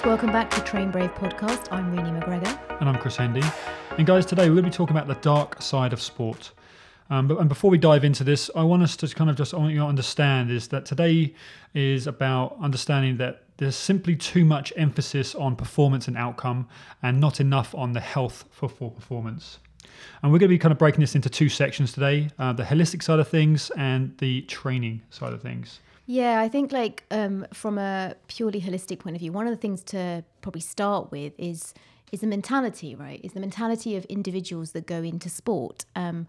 guys, welcome back to Train Brave podcast. I'm Renee McGregor. And I'm Chris Hendy. And guys, today we're going to be talking about the dark side of sport. Um, but and before we dive into this, I want us to kind of just I want you to understand is that today is about understanding that there's simply too much emphasis on performance and outcome, and not enough on the health for, for performance. And we're going to be kind of breaking this into two sections today: uh, the holistic side of things and the training side of things. Yeah, I think like um, from a purely holistic point of view, one of the things to probably start with is is the mentality, right? Is the mentality of individuals that go into sport. Um,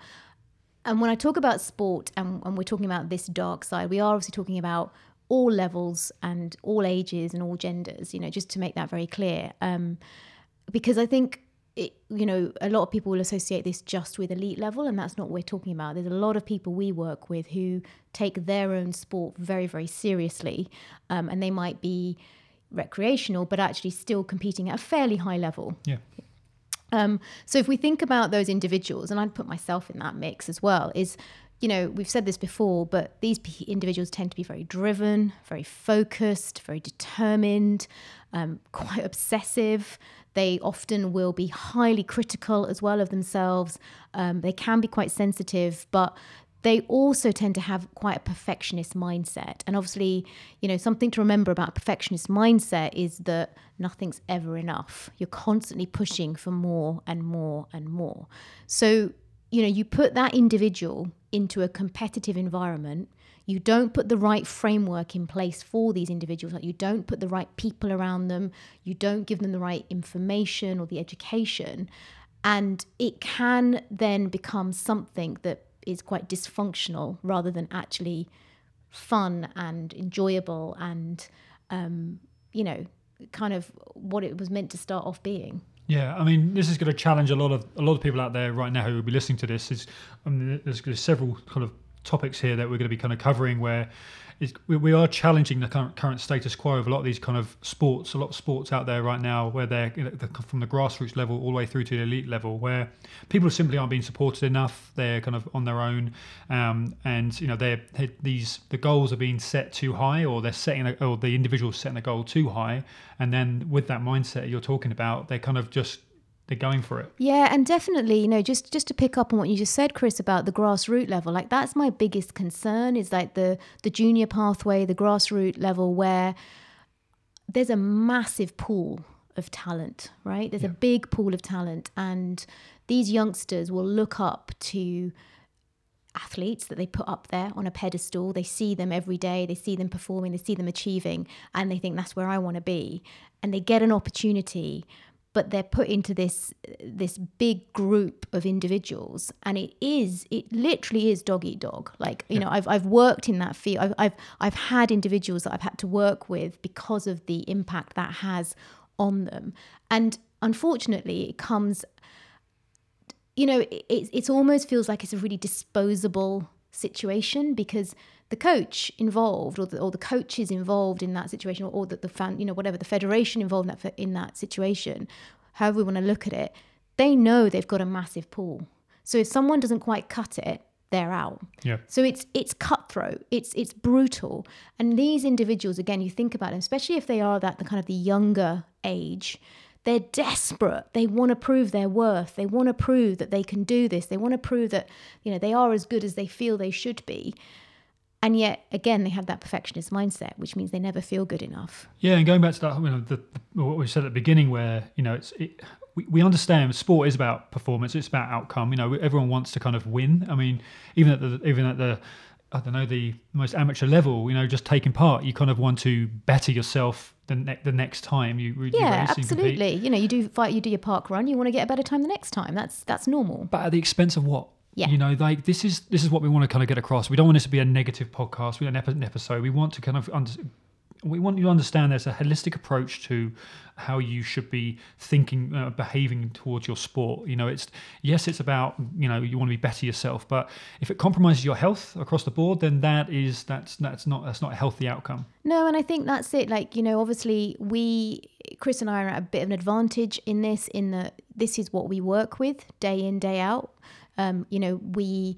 and when I talk about sport and, and we're talking about this dark side, we are obviously talking about all levels and all ages and all genders, you know, just to make that very clear. Um, because I think, it, you know, a lot of people will associate this just with elite level, and that's not what we're talking about. There's a lot of people we work with who take their own sport very, very seriously, um, and they might be recreational, but actually still competing at a fairly high level. Yeah. Um, so if we think about those individuals, and I'd put myself in that mix as well, is you know we've said this before, but these individuals tend to be very driven, very focused, very determined, um, quite obsessive. They often will be highly critical as well of themselves. Um, they can be quite sensitive, but they also tend to have quite a perfectionist mindset. And obviously, you know, something to remember about perfectionist mindset is that nothing's ever enough. You're constantly pushing for more and more and more. So, you know, you put that individual into a competitive environment, you don't put the right framework in place for these individuals, like you don't put the right people around them, you don't give them the right information or the education. And it can then become something that is quite dysfunctional rather than actually fun and enjoyable and um, you know kind of what it was meant to start off being yeah, I mean, this is going to challenge a lot of a lot of people out there right now who will be listening to this. Is I mean, there's, there's several kind of topics here that we're going to be kind of covering where we, are challenging the current, status quo of a lot of these kind of sports, a lot of sports out there right now where they're from the grassroots level all the way through to the elite level, where people simply aren't being supported enough. They're kind of on their own, um, and you know they're, they're, these the goals are being set too high, or they're setting a, or the individual's setting a goal too high, and then with that mindset you're talking about, they're kind of just they're going for it. Yeah, and definitely, you know, just just to pick up on what you just said, Chris, about the grassroots level, like that's my biggest concern is like the the junior pathway, the grassroots level, where there's a massive pool of talent, right? There's yeah. a big pool of talent, and these youngsters will look up to athletes that they put up there on a pedestal. They see them every day, they see them performing, they see them achieving, and they think that's where I want to be. And they get an opportunity but they're put into this this big group of individuals. And it is it literally is dog eat dog. Like you yeah. know I've, I've worked in that field. I've, I've i've had individuals that i've had to work with because of the impact that has on them. And unfortunately it comes you know it, it almost feels like it's a really disposable situation because the coach involved or the, or the coaches involved in that situation or, or the, the fan you know whatever the federation involved in that, in that situation however we want to look at it they know they've got a massive pool. So if someone doesn't quite cut it they're out. Yeah. So it's it's cutthroat. It's it's brutal. And these individuals again you think about them especially if they are that the kind of the younger age they're desperate. They want to prove their worth. They want to prove that they can do this. They want to prove that you know they are as good as they feel they should be and yet again they have that perfectionist mindset which means they never feel good enough yeah and going back to that you know the, what we said at the beginning where you know it's it, we, we understand sport is about performance it's about outcome you know everyone wants to kind of win i mean even at the even at the I don't know the most amateur level. You know, just taking part, you kind of want to better yourself the, ne- the next time you. you yeah, absolutely. You know, you do fight, you do your park run. You want to get a better time the next time. That's that's normal. But at the expense of what? Yeah. You know, like this is this is what we want to kind of get across. We don't want this to be a negative podcast. We don't an episode. We want to kind of under, we want you to understand there's a holistic approach to how you should be thinking, uh, behaving towards your sport. You know, it's yes, it's about you know you want to be better yourself, but if it compromises your health across the board, then that is that's that's not that's not a healthy outcome. No, and I think that's it. Like you know, obviously we Chris and I are at a bit of an advantage in this, in that this is what we work with day in day out. Um, you know, we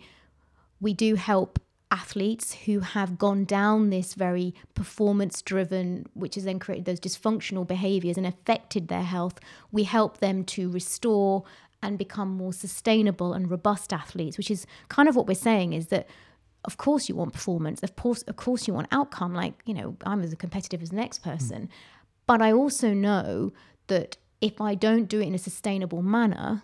we do help athletes who have gone down this very performance driven, which has then created those dysfunctional behaviors and affected their health, we help them to restore and become more sustainable and robust athletes, which is kind of what we're saying is that of course you want performance, of course, of course you want outcome, like, you know, I'm as competitive as the next person. Mm. But I also know that if I don't do it in a sustainable manner,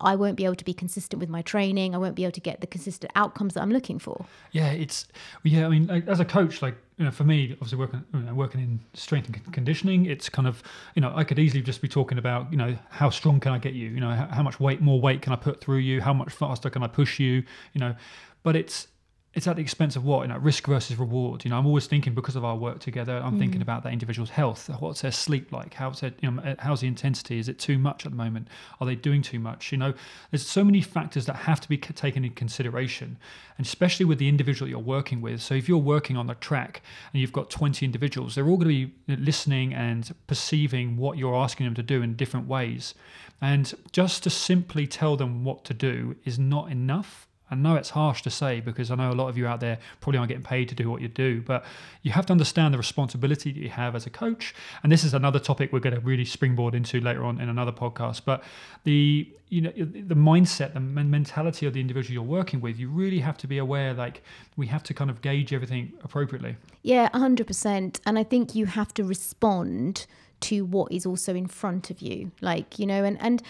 I won't be able to be consistent with my training. I won't be able to get the consistent outcomes that I'm looking for. Yeah, it's yeah. I mean, as a coach, like you know, for me, obviously working you know, working in strength and conditioning, it's kind of you know I could easily just be talking about you know how strong can I get you? You know how much weight, more weight can I put through you? How much faster can I push you? You know, but it's it's at the expense of what? You know risk versus reward. You know i'm always thinking because of our work together i'm mm. thinking about that individual's health. What's their sleep like? How's their you know how's the intensity? Is it too much at the moment? Are they doing too much? You know there's so many factors that have to be taken into consideration and especially with the individual you're working with. So if you're working on the track and you've got 20 individuals they're all going to be listening and perceiving what you're asking them to do in different ways. And just to simply tell them what to do is not enough I know it's harsh to say because I know a lot of you out there probably aren't getting paid to do what you do, but you have to understand the responsibility that you have as a coach. And this is another topic we're going to really springboard into later on in another podcast. But the you know the mindset, the mentality of the individual you're working with, you really have to be aware. Like we have to kind of gauge everything appropriately. Yeah, hundred percent. And I think you have to respond to what is also in front of you. Like you know, and and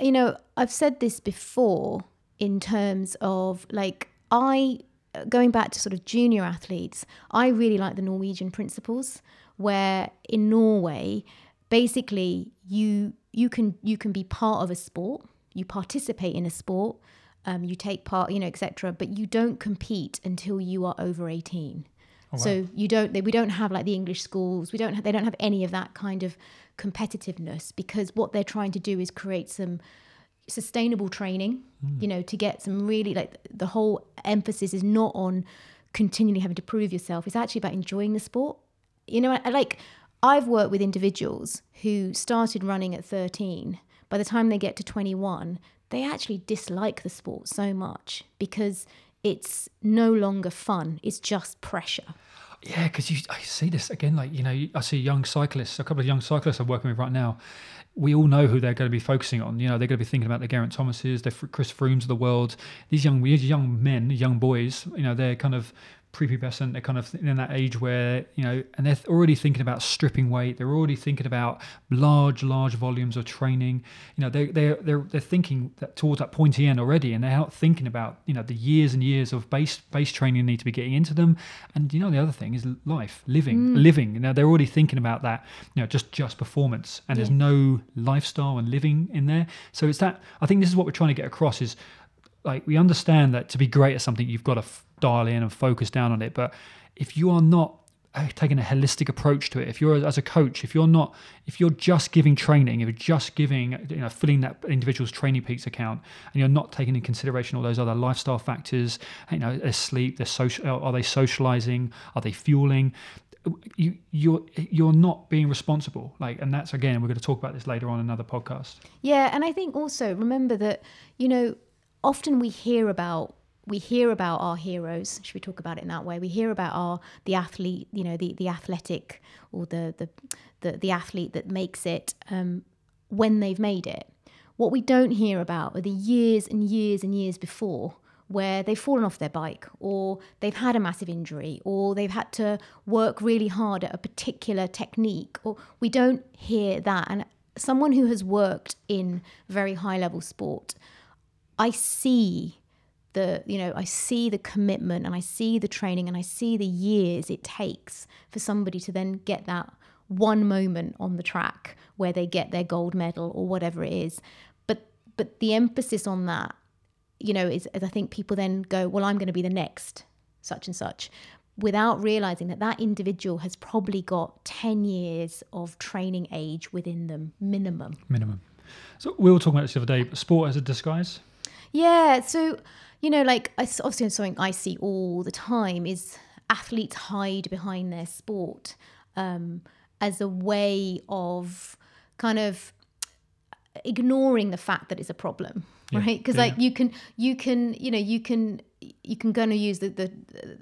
you know, I've said this before in terms of like I going back to sort of junior athletes, I really like the Norwegian principles where in Norway basically you you can you can be part of a sport, you participate in a sport, um, you take part, you know, etc. But you don't compete until you are over eighteen. Oh, wow. So you don't. They, we don't have like the English schools. We don't. Have, they don't have any of that kind of competitiveness because what they're trying to do is create some sustainable training, mm. you know, to get some really like the whole emphasis is not on continually having to prove yourself. It's actually about enjoying the sport. You know, I, like I've worked with individuals who started running at 13. By the time they get to 21, they actually dislike the sport so much because it's no longer fun. It's just pressure. Yeah, because you I see this again. Like you know, I see young cyclists. A couple of young cyclists I'm working with right now, we all know who they're going to be focusing on. You know, they're going to be thinking about the Geraint Thomases, the Chris Froomes of the world. These young, these young men, young boys. You know, they're kind of prepubescent. They're kind of in that age where you know, and they're already thinking about stripping weight. They're already thinking about large, large volumes of training. You know, they they they're they're thinking that towards that pointy end already, and they're not thinking about you know the years and years of base base training need to be getting into them. And you know, the other thing is life, living, mm. living. Now they're already thinking about that. You know, just just performance, and yeah. there's no lifestyle and living in there. So it's that. I think this is what we're trying to get across is like we understand that to be great at something you've got to f- dial in and focus down on it. But if you are not uh, taking a holistic approach to it if you're as a coach if you're not if you're just giving training if you're just giving you know filling that individual's TrainingPeaks account and you're not taking into consideration all those other lifestyle factors you know their sleep their social are they socializing? Are they fueling? You you're you're not being responsible. Like and that's again we're going to talk about this later on another podcast. Yeah and i think also remember that you know often we hear about we hear about our heroes should we talk about it in that way? We hear about our the athlete you know the the athletic or the the the, the athlete that makes it um, when they've made it. What we don't hear about are the years and years and years before where they've fallen off their bike or they've had a massive injury or they've had to work really hard at a particular technique or we don't hear that. And someone who has worked in very high level sport I see the you know I see the commitment and I see the training and I see the years it takes for somebody to then get that one moment on the track where they get their gold medal or whatever it is. But but the emphasis on that you know is, is I think people then go well I'm going to be the next such and such without realizing that that individual has probably got 10 years of training age within them minimum. Minimum. So we were talking about this the other day sport as a disguise yeah. So, you know, like obviously something I see all the time is athletes hide behind their sport um, as a way of kind of ignoring the fact that it's a problem, yeah. right? Because yeah. like you can, you can, you know, you can you can going to use the, the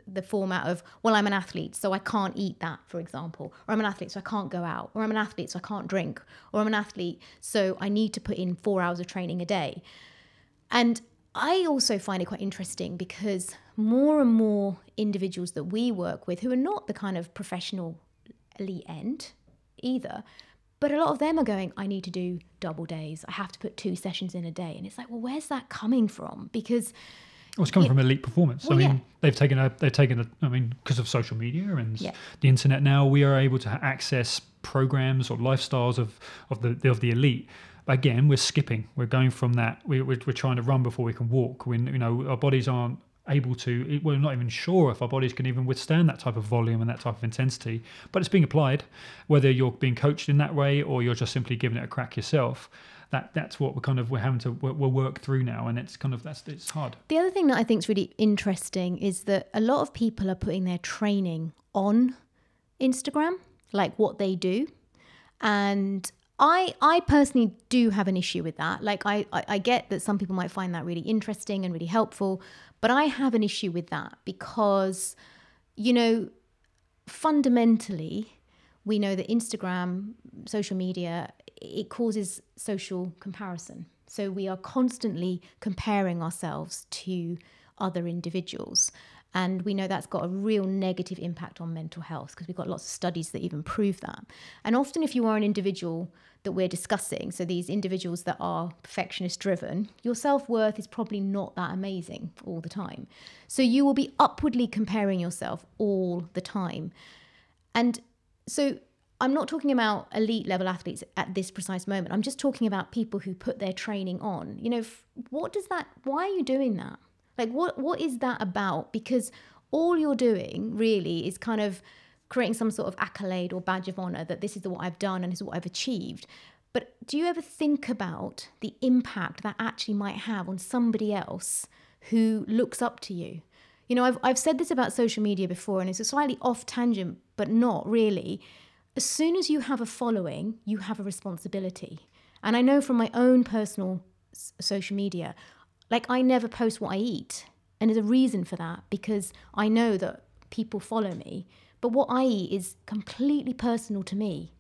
the format of well i'm an athlete so i can't eat that for example or i'm an athlete so i can't go out or i'm an athlete so i can't drink or i'm an athlete so i need to put in four hours of training a day and i also find it quite interesting because more and more individuals that we work with who are not the kind of professional elite end either but a lot of them are going i need to do double days i have to put two sessions in a day and it's like well where's that coming from because well, it's coming Yeah. from elite performance. Well, I mean, yeah. they've taken a, they've taken a, I mean, because of social media and Yeah. the internet now, we are able to access programs or lifestyles of, of the of the elite. Again, we're skipping. We're going from that. We, we're, we're trying to run before we can walk. When you know our bodies aren't able to. We're not even sure if our bodies can even withstand that type of volume and that type of intensity. But it's being applied, whether you're being coached in that way or you're just simply giving it a crack yourself. That that's what we're kind of we're having to we're work through now, and it's kind of that's it's hard. The other thing that I think is really interesting is that a lot of people are putting their training on Instagram, like what they do. And I I personally do have an issue with that. Like I, I, I get that some people might find that really interesting and really helpful, but I have an issue with that because, you know, fundamentally, we know that Instagram, social media, it causes social comparison. So we are constantly comparing ourselves to other individuals. And we know that's got a real negative impact on mental health because we've got lots of studies that even prove that. And often, if you are an individual that we're discussing, so these individuals that are perfectionist driven, your self worth is probably not that amazing all the time. So you will be upwardly comparing yourself all the time. And so I'm not talking about elite level athletes at this precise moment. I'm just talking about people who put their training on. You know, what does that, why are you doing that? Like, what what is that about? Because all you're doing really is kind of creating some sort of accolade or badge of honor that this is what I've done and this is what I've achieved. But do you ever think about the impact that actually might have on somebody else who looks up to you? You know, I've, I've said this about social media before, and it's a slightly off tangent, but not really. As soon as you have a following, you have a responsibility. And I know from my own personal s- social media, like I never post what I eat. And there's a reason for that because I know that people follow me. But what I eat is completely personal to me.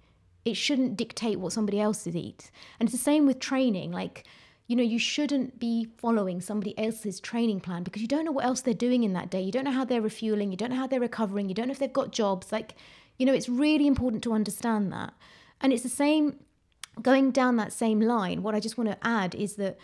It shouldn't dictate what somebody else eats. And it's the same with training. Like, you know, you shouldn't be following somebody else's training plan because you don't know what else they're doing in that day. You don't know how they're refueling. You don't know how they're recovering. You don't know if they've got jobs. Like, you know, it's really important to understand that. And it's the same, going down that same line, what I just want to add is that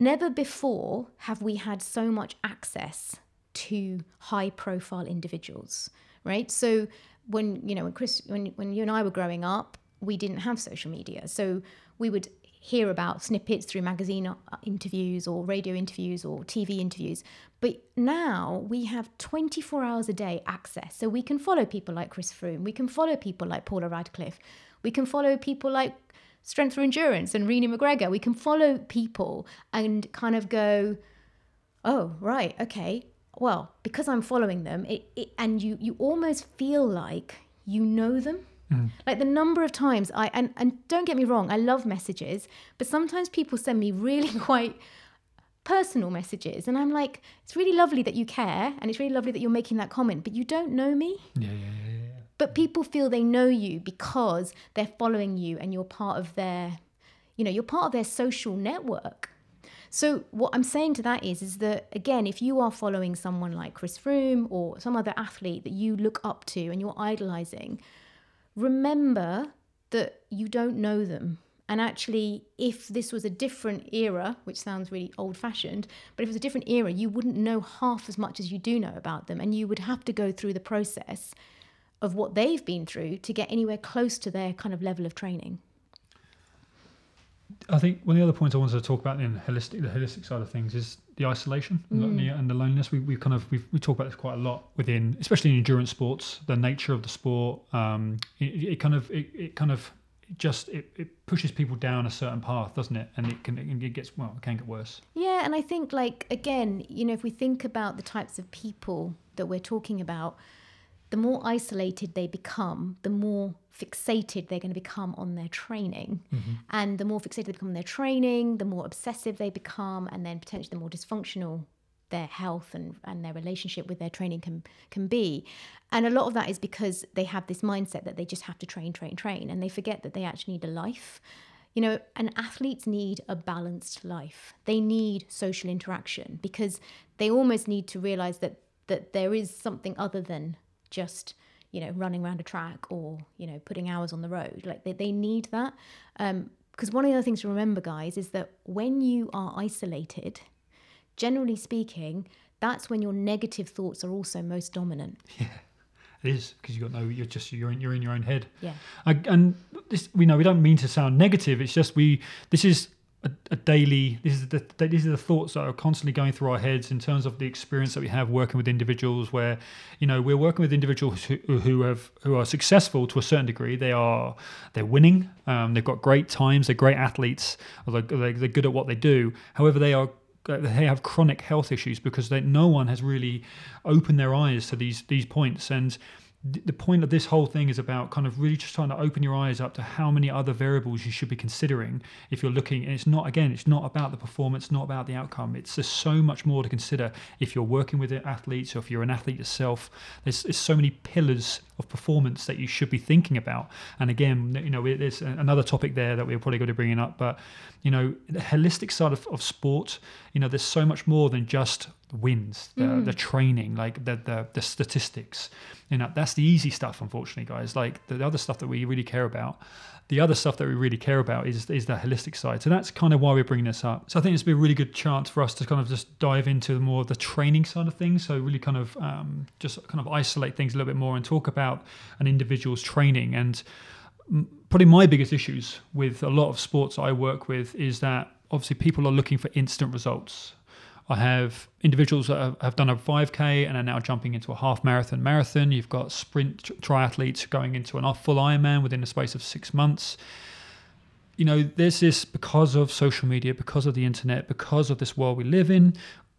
never before have we had so much access to high profile individuals, right? So when, you know, when Chris, when, when you and I were growing up, we didn't have social media. So we would hear about snippets through magazine uh, interviews or radio interviews or TV interviews. But now we have 24 hours a day access. So we can follow people like Chris Froome, we can follow people like Paula Radcliffe, we can follow people like Strength for Endurance and Renee McGregor. We can follow people and kind of go, oh, right, okay. Well, because I'm following them, it, it and you you almost feel like you know them. Mm-hmm. Like the number of times I and and don't get me wrong, I love messages, but sometimes people send me really quite personal messages and I'm like, it's really lovely that you care and it's really lovely that you're making that comment, but you don't know me. Yeah, yeah, yeah, yeah. But people feel they know you because they're following you and you're part of their, you know, you're part of their social network. So what I'm saying to that is, is that again, if you are following someone like Chris Froome or some other athlete that you look up to and you're idolizing, remember that you don't know them. And actually, if this was a different era, which sounds really old fashioned, but if it was a different era, you wouldn't know half as much as you do know about them. And you would have to go through the process of what they've been through to get anywhere close to their kind of level of training. I think one of the other points I wanted to talk about in holistic, the holistic side of things is the isolation and the- and the loneliness. We we kind of we we talk about this quite a lot within, especially in endurance sports, the nature of the sport. Um, it, it kind of it, it kind of just it, it pushes people down a certain path, doesn't it? And it can it gets well, it can get worse. Yeah, and I think like again, you know, if we think about the types of people that we're talking about, the more isolated they become, the more fixated they're going to become on their training. Mm-hmm. And the more fixated they become on their training, the more obsessive they become, and then potentially the more dysfunctional their health and, and their relationship with their training can can be. And a lot of that is because they have this mindset that they just have to train, train, train, and they forget that they actually need a life. You know, and athletes need a balanced life. They need social interaction because they almost need to realize that that there is something other than just you know running around a track or you know putting hours on the road. Like they, they need that. Um, because one of the other things to remember, guys, is that when you are isolated, generally speaking, that's when your negative thoughts are also most dominant. Yeah, it is because you've got no. You're just you're in, you're in your own head. Yeah. I, and this we know we don't mean to sound negative. It's just we. This is a, a daily. This is the these are the thoughts that are constantly going through our heads in terms of the experience that we have working with individuals. Where you know we're working with individuals who, who have who are successful to a certain degree. They are they're winning. Um, they've got great times. They're great athletes. They're, they're good at what they do. However, they are they have chronic health issues because they, no one has really opened their eyes to these these points and the point of this whole thing is about kind of really just trying to open your eyes up to how many other variables you should be considering if you're looking and it's not again it's not about the performance not about the outcome. It's just so much more to consider if you're working with athletes or if you're an athlete yourself. There's, there's so many pillars of performance that you should be thinking about. And again you know there's another topic there that we're probably going to bring up but you know the holistic side of, of sport you know there's so much more than just wins, the, mm. the training, like the, the the statistics. You know, that's the easy stuff, unfortunately, guys. Like the other stuff that we really care about, the other stuff that we really care about is is the holistic side. So that's kind of why we're bringing this up. So I think would be a really good chance for us to kind of just dive into more of the training side of things. So really kind of um, just kind of isolate things a little bit more and talk about an individual's training and probably my biggest issues with a lot of sports I work with is that obviously people are looking for instant results. I have individuals that have, done a 5K and are now jumping into a half marathon marathon. You've got sprint triathletes going into an off full Ironman within the space of six months. You know, there's this because of social media, because of the internet, because of this world we live in.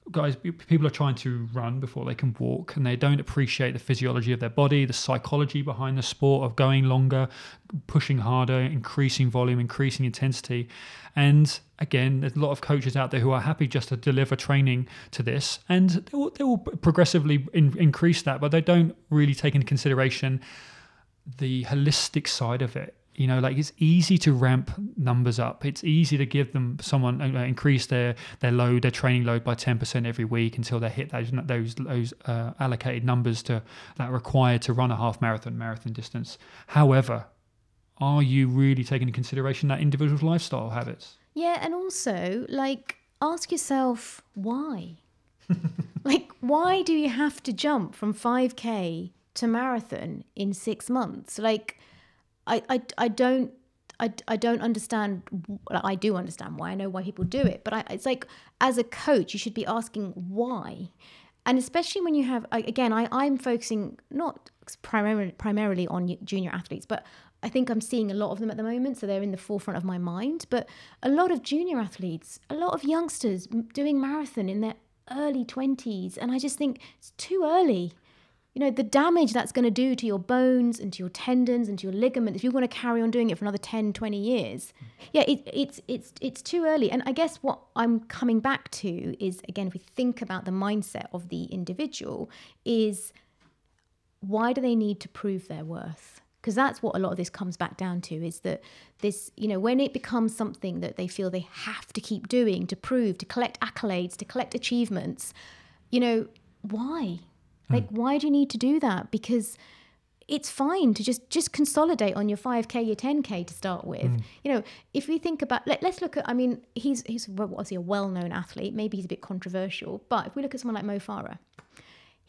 Guys, people are trying to run before they can walk, and they don't appreciate the physiology of their body, the psychology behind the sport of going longer, pushing harder, increasing volume, increasing intensity. And again, there's a lot of coaches out there who are happy just to deliver training to this, and they will, they will progressively in, increase that, but they don't really take into consideration the holistic side of it. You know, like it's easy to ramp numbers up. It's easy to give them someone uh, increase their their load, their training load by ten percent every week until they hit those those those uh, allocated numbers to that required to run a half marathon marathon distance. However, are you really taking into consideration that individual's lifestyle habits? Yeah, and also like ask yourself why. like why do you have to jump from 5k to marathon in 6 months? Like I I I don't I, I don't understand. I do understand why. I know why people do it, but I, it's like as a coach, you should be asking why, and especially when you have again, I I'm focusing not primarily primarily on junior athletes, but I think I'm seeing a lot of them at the moment, so they're in the forefront of my mind. But a lot of junior athletes, a lot of youngsters doing marathon in their early 20s, and I just think it's too early. You know, the damage that's going to do to your bones and to your tendons and to your ligaments if you want to carry on doing it for another 10, 20 years. Yeah, it, it's it's it's too early. And I guess what I'm coming back to is again, if we think about the mindset of the individual, is why do they need to prove their worth? because that's what a lot of this comes back down to is that this you know when it becomes something that they feel they have to keep doing to prove to collect accolades to collect achievements you know why mm. like why do you need to do that? Because it's fine to just just consolidate on your 5k your 10k to start with. Mm. you know if we think about let, us look at i mean he's he's obviously a well-known athlete. Maybe he's a bit controversial. But if we look at someone like mo farah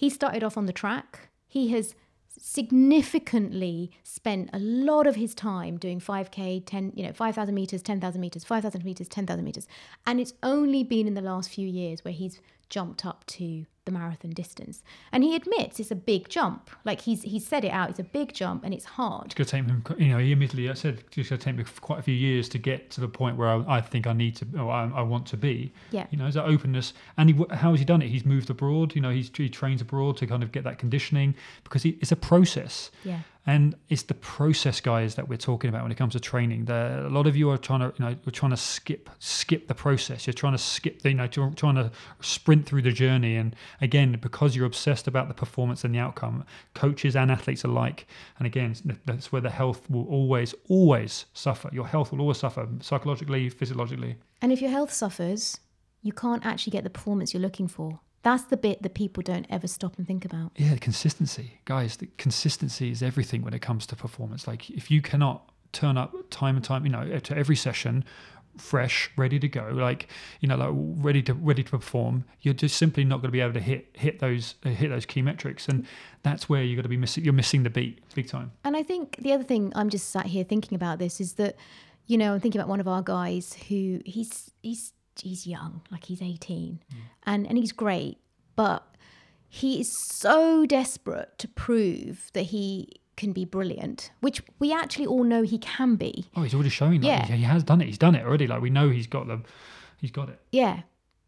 he started off on the track. He has significantly spent a lot of his time doing 5k 10 you know 5000 meters 10000 meters 5000 meters 10000 meters. And it's only been in the last few years where he's jumped up to the marathon distance. And he admits it's a big jump. Like he's he's said it out. It's a big jump and it's hard. It's going to take him. You know, he admittedly I said it's going to take me quite a few years to get to the point where I, I think I need to or I, I, want to be. Yeah. You know, is that openness? And he, how has he done it? He's moved abroad. You know, he's he trains abroad to kind of get that conditioning because he, it's a process. Yeah. And it's the process guys that we're talking about when it comes to training. The, a lot of you are trying to you know we're trying to skip skip the process. You're trying to skip the, you know trying to sprint through the journey. And again because you're obsessed about the performance and the outcome coaches and athletes alike. And again that's where the health will always always suffer. Your health will always suffer psychologically physiologically. And if your health suffers you can't actually get the performance you're looking for that's the bit that people don't ever stop and think about. Yeah, consistency. Guys, the consistency is everything when it comes to performance. Like if you cannot turn up time and time, you know, to every session fresh, ready to go, like you know, like ready to ready to perform, you're just simply not going to be able to hit hit those uh, hit those key metrics, and that's where you're going to be missing. You're missing the beat big time. And I think the other thing I'm just sat here thinking about this is that, you know, I'm thinking about one of our guys who he's he's he's young, like he's 18, mm. and and he's great, but he is so desperate to prove that he can be brilliant, which we actually all know he can be. Oh, he's already showing that. Yeah. He has done it. He's done it already. Like we know he's got the, he's got it. Yeah,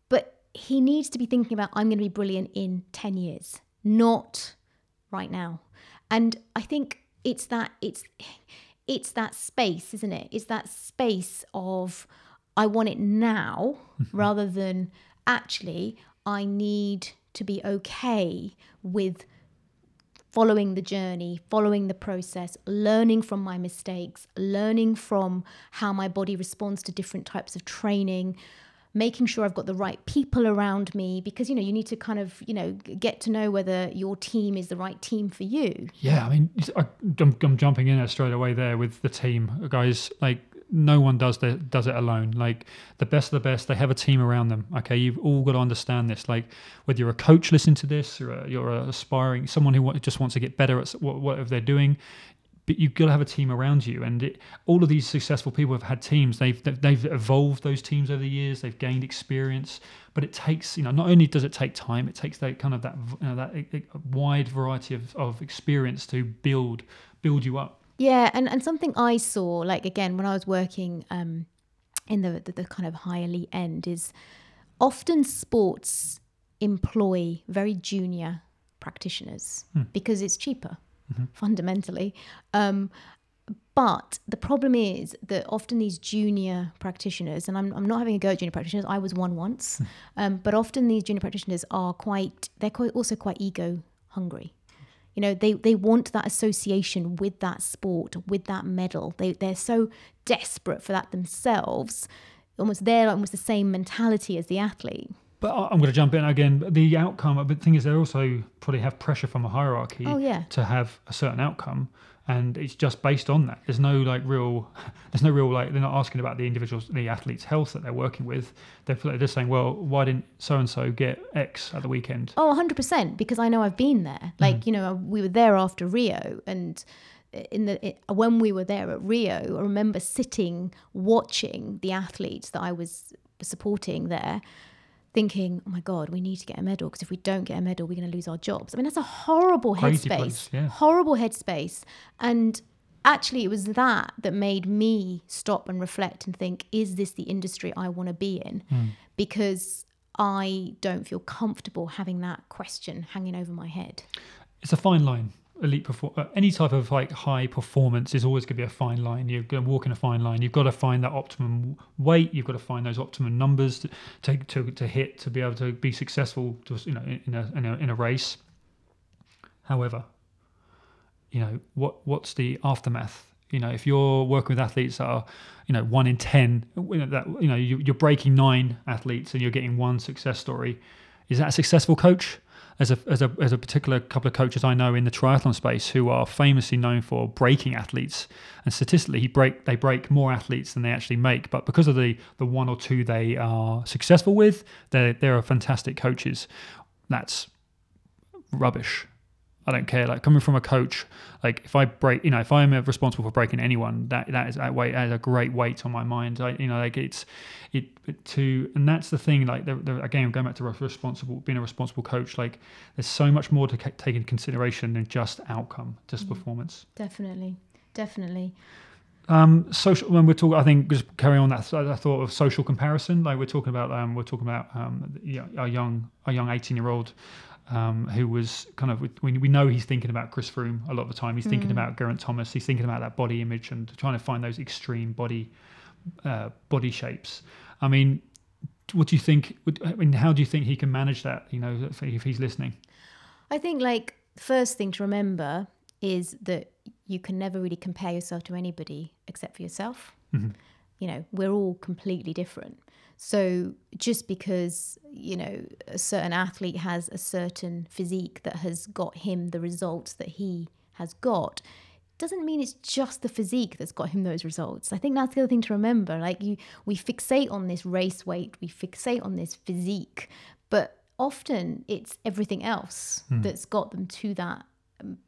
but he needs to be thinking about I'm going to be brilliant in ten years, not right now. And I think it's that it's it's that space, isn't it? It's that space of I want it now rather than actually I need to be okay with following the journey, following the process, learning from my mistakes, learning from how my body responds to different types of training, making sure I've got the right people around me because you know you need to kind of you know get to know whether your team is the right team for you. Yeah, I mean, I, am I'm jumping in there straight away there with the team guys. Like no one does the, does it alone. Like the best of the best, they have a team around them. Okay, you've all got to understand this. Like whether you're a coach, listen to this, or a, you're aspiring someone who just wants to get better at whatever they're doing. But you've got to have a team around you, and it, all of these successful people have had teams. They've they've evolved those teams over the years. They've gained experience, but it takes you know not only does it take time, it takes that kind of that you know, that wide variety of, of experience to build build you up. Yeah, and, and something I saw, like again, when I was working um, in the, the, the kind of high elite end, is often sports employ very junior practitioners hmm. because it's cheaper, mm-hmm. fundamentally. Um, but the problem is that often these junior practitioners, and I'm, I'm not having a go at junior practitioners, I was one once, hmm. um, but often these junior practitioners are quite, they're quite, also quite ego hungry. You know, they, they want that association with that sport, with that medal. They, they're so desperate for that themselves. Almost they're almost the same mentality as the athlete. But I'm going to jump in again. The outcome, but the thing is, they also probably have pressure from a hierarchy oh, yeah. to have a certain outcome and it's just based on that. There's no like real, there's no real like they're not asking about the individuals, the athlete's health that they're working with. They're, they're just saying, well, why didn't so and so get X at the weekend? Oh, 100 percent because I know I've been there. Mm-hmm. Like mm. you know, we were there after Rio, and in the it, when we were there at Rio, I remember sitting watching the athletes that I was supporting there thinking, oh my God, we need to get a medal because if we don't get a medal, we're going to lose our jobs. I mean, that's a horrible Crazy headspace. Place, yeah. Horrible headspace. And actually, it was that that made me stop and reflect and think, is this the industry I want to be in? Mm. Because I don't feel comfortable having that question hanging over my head. It's a fine line elite perform uh, any type of like high performance is always going to be a fine line. You're going to walk in a fine line. You've got to find that optimum weight. You've got to find those optimum numbers to to, to, to hit to be able to be successful to, you know in a, in a in a race. However you know what what's the aftermath? You know if you're working with athletes that are you know one in ten you know, that you know you're breaking nine athletes and you're getting one success story is that a successful coach as a, as a as a particular couple of coaches I know in the triathlon space who are famously known for breaking athletes, and statistically, he break they break more athletes than they actually make. But because of the the one or two they are successful with, they they are fantastic coaches. That's rubbish. I don't care. Like coming from a coach, like if I break, you know, if I'm responsible for breaking anyone, that that is that weight has a great weight on my mind. I, you know, like it's it, it to, and that's the thing. Like the, the, again, going back to responsible, being a responsible coach. Like there's so much more to take into consideration than just outcome, just mm performance. Definitely, definitely. Um, social. When we're talking, I think just carry on that. I thought of social comparison. Like we're talking about, um, we're talking about um, a young, a young 18 year old um, who was kind of we, we know he's thinking about Chris Froome a lot of the time. He's thinking Mm. about Geraint Thomas. He's thinking about that body image and trying to find those extreme body uh, body shapes. I mean, what do you think? would- I mean, how do you think he can manage that? You know, if, if he's listening. I think like first thing to remember is that you can never really compare yourself to anybody except for yourself. You know, we're all completely different. So just because, you know, a certain athlete has a certain physique that has got him the results that he has got doesn't mean it's just the physique that's got him those results. I think that's the other thing to remember. Like you we fixate on this race weight, we fixate on this physique, but often it's everything else hmm. that's got them to that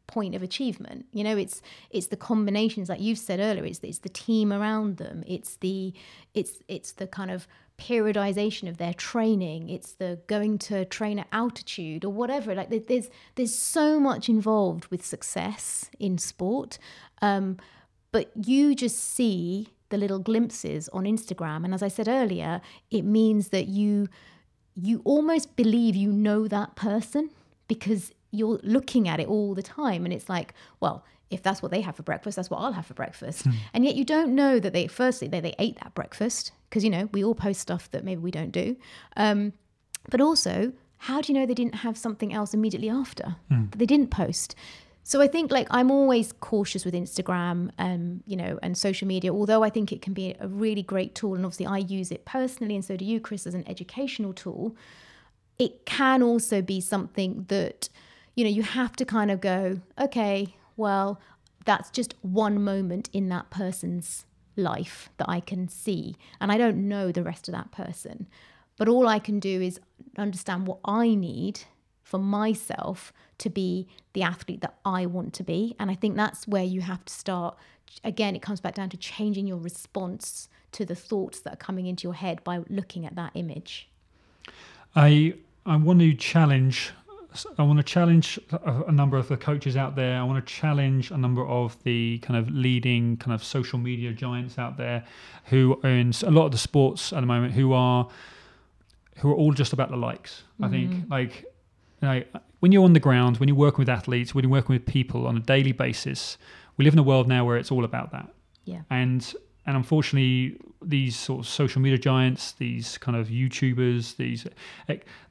point of achievement. You know, it's it's the combinations like you've said earlier. It's it's the team around them. It's the it's it's the kind of periodization of their training. It's the going to train at altitude or whatever. Like there's there's so much involved with success in sport, um, but you just see the little glimpses on Instagram. And as I said earlier, it means that you you almost believe you know that person because you're looking at it all the time and it's like well if that's what they have for breakfast that's what i'll have for breakfast. And yet you don't know that they firstly they, they ate that breakfast because you know we all post stuff that maybe we don't do. Um, but also how do you know they didn't have something else immediately after? That they didn't post. So I think like I'm always cautious with Instagram, um, you know, and social media. Although I think it can be a really great tool, and obviously I use it personally, and so do you, Chris, as an educational tool. It can also be something that, you know, you have to kind of go, okay, well, that's just one moment in that person's life that I can see, and I don't know the rest of that person. But all I can do is understand what I need for myself to be the athlete that I want to be. And I think that's where you have to start. Again, it comes back down to changing your response to the thoughts that are coming into your head by looking at that image. I I want to challenge. I want to challenge a, number of the coaches out there. I want to challenge a number of the kind of leading kind of social media giants out there, who are in a lot of the sports at the moment, who are who are all just about the likes. I think mm-hmm. like you know, when you're on the ground, when you're working with athletes, when you're working with people on a daily basis, we live in a world now where it's all about that Yeah. and and unfortunately these sort of social media giants these kind of youtubers these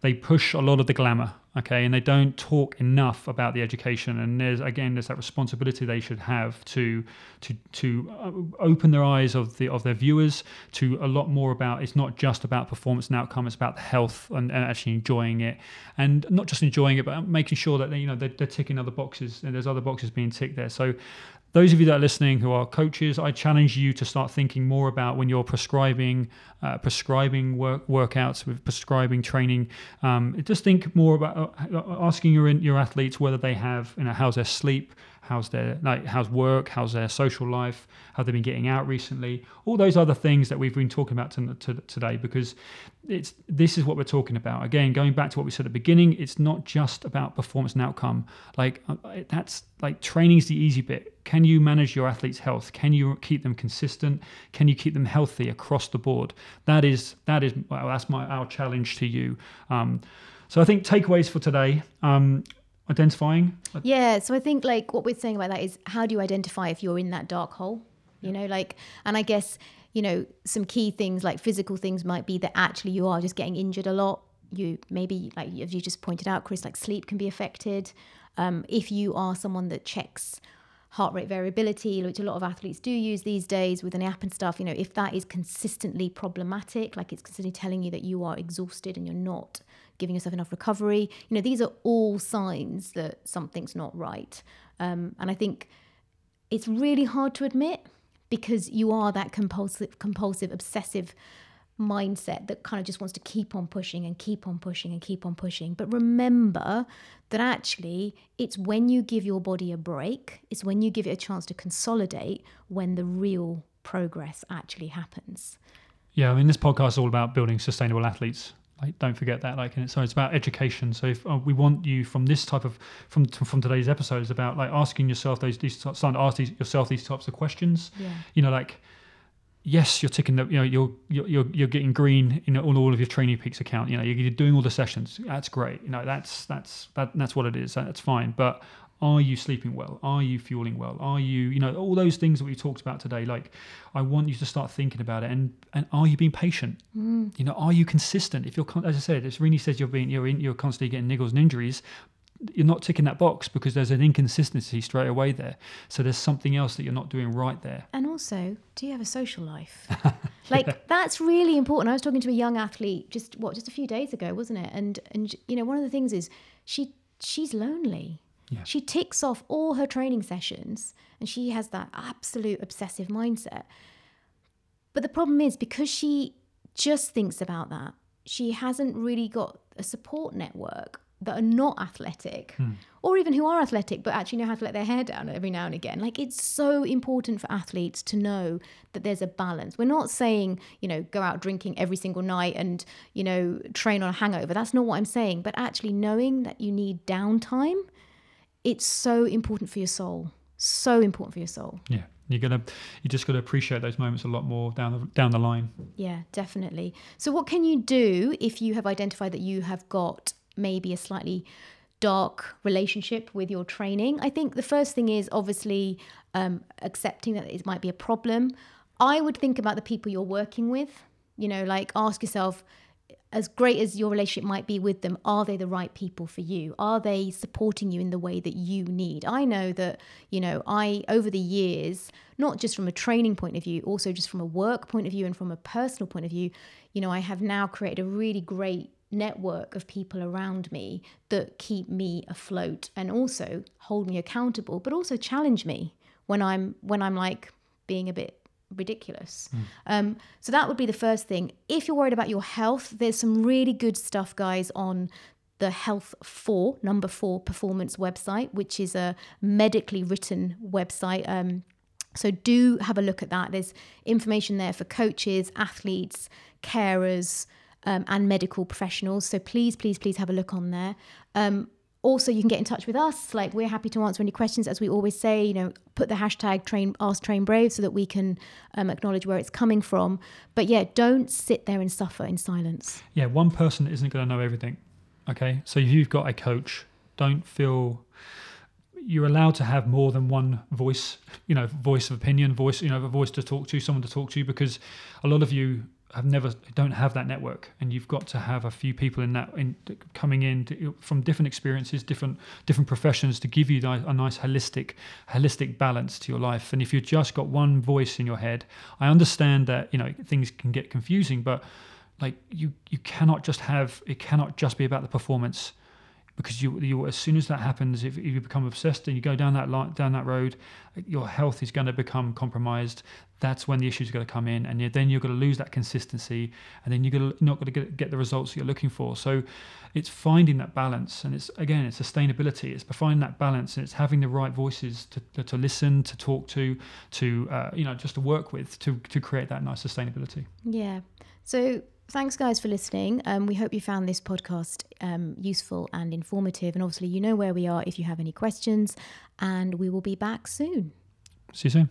they push a lot of the glamour okay and they don't talk enough about the education. And there's again there's that responsibility they should have to to to uh, open their eyes of the of their viewers to a lot more about it's not just about performance and outcome it's about the health and, and actually enjoying it. And not just enjoying it but making sure that they, you know they're, they're ticking other boxes and there's other boxes being ticked there. So those of you that are listening who are coaches, I challenge you to start thinking more about when you're prescribing uh, prescribing work, workouts with prescribing training. Um, just think more about uh, asking your your athletes whether they have you know how's their sleep, how's their like how's work, how's their social life, how they've been getting out recently, all those other things that we've been talking about to, to, today because it's this is what we're talking about. Again, going back to what we said at the beginning, it's not just about performance and outcome. Like uh, that's like training's the easy bit. Can you manage your athlete's health? Can you keep them consistent? Can you keep them healthy across the board? That is that is well, that's my our challenge to you. Um, so I think takeaways for today. Um, identifying Yeah, so I think like what we're saying about that is how do you identify if you're in that dark hole? You know, like, and I guess, you know, some key things like physical things might be that actually you are just getting injured a lot. You maybe, like, as you just pointed out, Chris, like sleep can be affected. Um, if you are someone that checks heart rate variability, which a lot of athletes do use these days with an app and stuff, you know, if that is consistently problematic, like it's consistently telling you that you are exhausted and you're not giving yourself enough recovery, you know, these are all signs that something's not right. Um, and I think it's really hard to admit because you are that compulsive, compulsive, obsessive mindset that kind of just wants to keep on pushing and keep on pushing and keep on pushing. But remember that actually it's when you give your body a break, it's when you give it a chance to consolidate when the real progress actually happens. Yeah, I mean, this podcast is all about building sustainable athletes. Like, don't forget that. Like, and so it's about education. So if uh, we want you from this type of from from today's episode is about like asking yourself those these starting to ask these, yourself these types of questions. Yeah. You know, like yes, you're ticking the, you know, you're you're you're getting green in on all of your TrainingPeaks account. You know, you're doing all the sessions. That's great. You know, that's that's that, that's what it is. That's fine. But are you sleeping well? Are you fueling well? Are you, you know, all those things that we talked about today? Like, I want you to start thinking about it. And and are you being patient? Mm. You know, are you consistent? If you're, as I said, as Renee says, you're being, you're in, you're constantly getting niggles and injuries you're not ticking that box because there's an inconsistency straight away there. So there's something else that you're not doing right there. And also, do you have a social life? like yeah. that's really important. I was talking to a young athlete just what just a few days ago, wasn't it? And and you know, one of the things is she she's lonely. Yeah. She ticks off all her training sessions and she has that absolute obsessive mindset. But the problem is because she just thinks about that, she hasn't really got a support network that are not athletic hmm. or even who are athletic but actually know how to let their hair down every now and again like it's so important for athletes to know that there's a balance we're not saying you know go out drinking every single night and you know train on a hangover that's not what i'm saying but actually knowing that you need downtime it's so important for your soul so important for your soul yeah you're gonna you just got to appreciate those moments a lot more down the down the line yeah definitely so what can you do if you have identified that you have got maybe a slightly dark relationship with your training. I think the first thing is obviously um, accepting that it might be a problem. I would think about the people you're working with. You know, like ask yourself, as great as your relationship might be with them, are they the right people for you? Are they supporting you in the way that you need? I know that, you know, I, over the years, not just from a training point of view, also just from a work point of view and from a personal point of view, you know, I have now created a really great network of people around me that keep me afloat and also hold me accountable but also challenge me when i'm when i'm like being a bit ridiculous mm. um, so that would be the first thing if you're worried about your health there's some really good stuff guys on the health 4 number 4 performance website which is a medically written website um, so do have a look at that there's information there for coaches athletes carers um, and medical professionals. So please, please, please have a look on there. Um, also, you can get in touch with us. Like we're happy to answer any questions, as we always say. You know, put the hashtag train ask train brave so that we can um, acknowledge where it's coming from. But yeah, don't sit there and suffer in silence. Yeah, one person isn't going to know everything. Okay, so if you've got a coach, don't feel you're allowed to have more than one voice. You know, voice of opinion, voice. You know, a voice to talk to, someone to talk to, because a lot of you have never don't have that network and you've got to have a few people in that in coming in to, from different experiences different different professions to give you a nice holistic holistic balance to your life. And if you've just got one voice in your head i understand that you know things can get confusing but like you you cannot just have it cannot just be about the performance because you, you as soon as that happens if, if you become obsessed and you go down that line, down that road your health is going to become compromised that's when the issues are going to come in and you're, then you're going to lose that consistency and then you're not going to get, get the results that you're looking for. So it's finding that balance and it's again it's sustainability. It's finding that balance and it's having the right voices to, to, to listen to talk to to uh, you know just to work with to, to create that nice sustainability. Yeah. So thanks guys for listening. Um, we hope you found this podcast um, useful and informative and obviously you know where we are if you have any questions and we will be back soon. See you soon